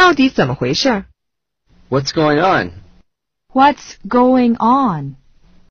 到底怎么回事？What's going on? What's going on?